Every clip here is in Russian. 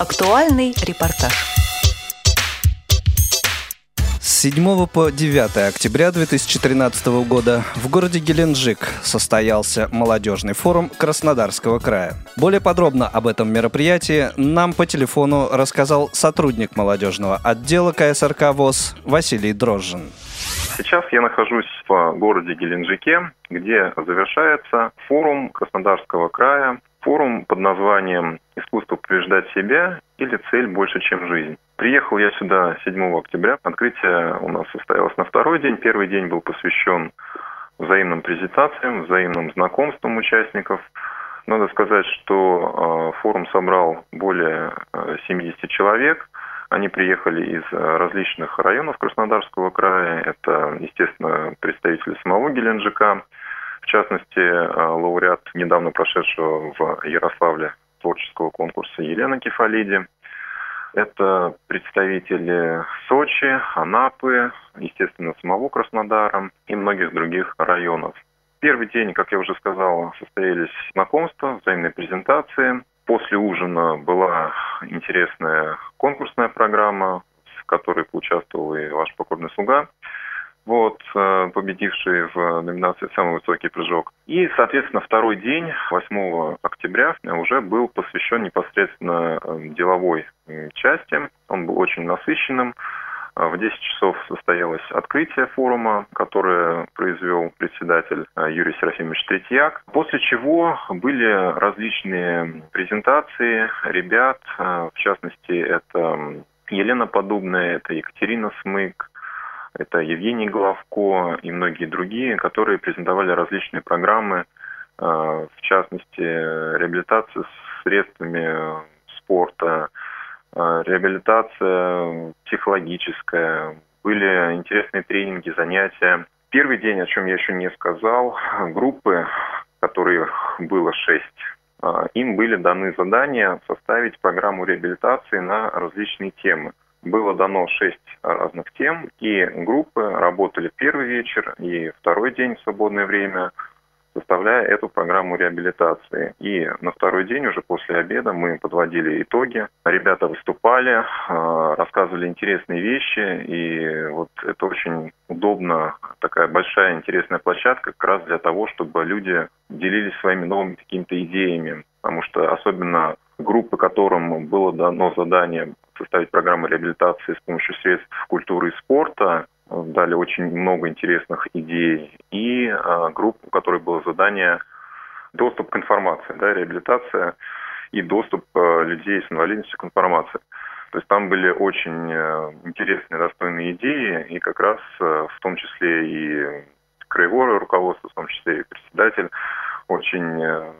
Актуальный репортаж. С 7 по 9 октября 2013 года в городе Геленджик состоялся молодежный форум Краснодарского края. Более подробно об этом мероприятии нам по телефону рассказал сотрудник молодежного отдела КСРК ВОЗ Василий Дрожжин. Сейчас я нахожусь в городе Геленджике, где завершается форум Краснодарского края, форум под названием «Искусство побеждать себя» или «Цель больше, чем жизнь». Приехал я сюда 7 октября. Открытие у нас состоялось на второй день. Первый день был посвящен взаимным презентациям, взаимным знакомствам участников. Надо сказать, что э, форум собрал более 70 э, человек – они приехали из э, различных районов Краснодарского края. Это, естественно, представители самого Геленджика. Частности, э, лауреат недавно прошедшего в Ярославле творческого конкурса Елена Кефалиди. Это представители Сочи, Анапы, естественно, самого Краснодара и многих других районов. Первый день, как я уже сказал, состоялись знакомства, взаимные презентации. После ужина была интересная конкурсная программа, в которой поучаствовал и ваш покорный слуга, вот, э, победивший в номинации «Самый высокий прыжок». И, соответственно, второй день, 8 октября, уже был посвящен непосредственно э, деловой части. Он был очень насыщенным. А в 10 часов состоялось открытие форума, которое произвел председатель Юрий Серафимович Третьяк, после чего были различные презентации ребят, в частности, это Елена Подобная, это Екатерина Смык, это Евгений Головко и многие другие, которые презентовали различные программы, в частности, реабилитацию с средствами спорта, Э, реабилитация психологическая, были интересные тренинги, занятия. Первый день, о чем я еще не сказал, группы, которых было шесть, э, им были даны задания составить программу реабилитации на различные темы. Было дано шесть разных тем, и группы работали первый вечер и второй день в свободное время – составляя эту программу реабилитации. И на второй день, уже после обеда, мы подводили итоги. Ребята выступали, а, рассказывали интересные вещи, и вот это очень удобно, такая большая интересная площадка как раз для того, чтобы люди делились своими новыми какими-то идеями. Потому что особенно группы, которым было дано задание составить программу реабилитации с помощью средств культуры и спорта, дали очень много интересных идей, и а, группу, у которой было задание доступ к информации, да, реабилитация и доступ а, людей с инвалидностью к информации. То есть там были очень а, интересные, достойные идеи, и как раз в том числе и краевое руководство, в том числе и председатель, очень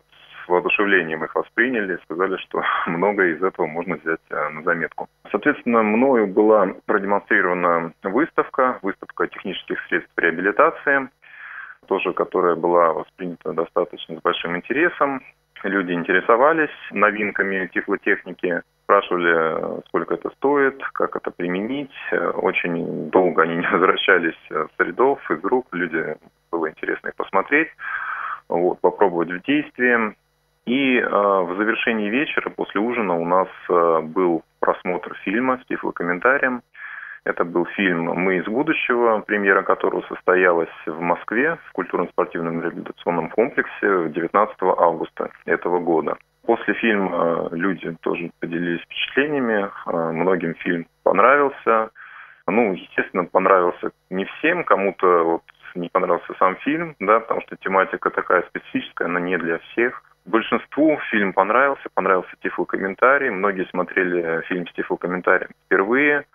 воодушевлением их восприняли, сказали, что многое из этого можно взять э, на заметку. Соответственно, мною была продемонстрирована выставка, выставка технических средств реабилитации, тоже которая была воспринята достаточно с большим интересом. Люди интересовались новинками тифлотехники, спрашивали, сколько это стоит, как это применить. Очень долго они не возвращались с рядов, из рук. Люди было интересно их посмотреть, вот, попробовать в действии. И э, в завершении вечера, после ужина, у нас э, был просмотр фильма с тифлокомментарием. Это был фильм «Мы из будущего», премьера которого состоялась в Москве в культурно-спортивном реабилитационном комплексе 19 августа этого года. После фильма э, люди тоже поделились впечатлениями. Э, многим фильм понравился. Ну, естественно, понравился не всем. Кому-то вот не понравился сам фильм, да, потому что тематика такая специфическая, она не для всех. Большинству фильм понравился, понравился тифлокомментарий. Многие смотрели фильм с тифлокомментарием впервые.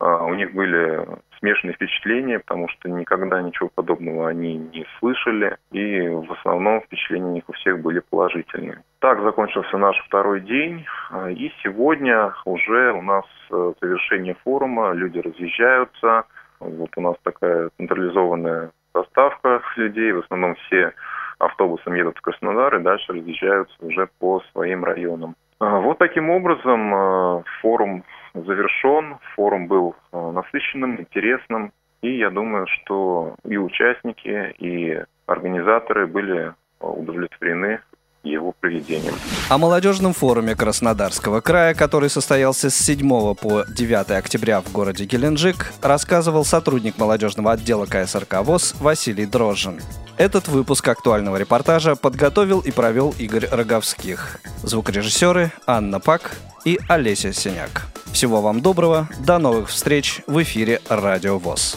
А, у них были смешанные впечатления, потому что никогда ничего подобного они не слышали, и в основном впечатления у них у всех были положительные. Так закончился наш второй день, а, и сегодня уже у нас э, завершение форума, люди разъезжаются, вот у нас такая централизованная доставка людей, в основном все автобусом едут в Краснодар и дальше разъезжаются уже по своим районам. А, вот таким образом а, форум завершен, форум был а, насыщенным, интересным, и я думаю, что и участники, и организаторы были удовлетворены его проведением. О молодежном форуме Краснодарского края, который состоялся с 7 по 9 октября в городе Геленджик, рассказывал сотрудник молодежного отдела КСРК ВОЗ Василий Дрожжин. Этот выпуск актуального репортажа подготовил и провел Игорь Роговских. Звукорежиссеры Анна Пак и Олеся Синяк. Всего вам доброго, до новых встреч в эфире Радио ВОЗ.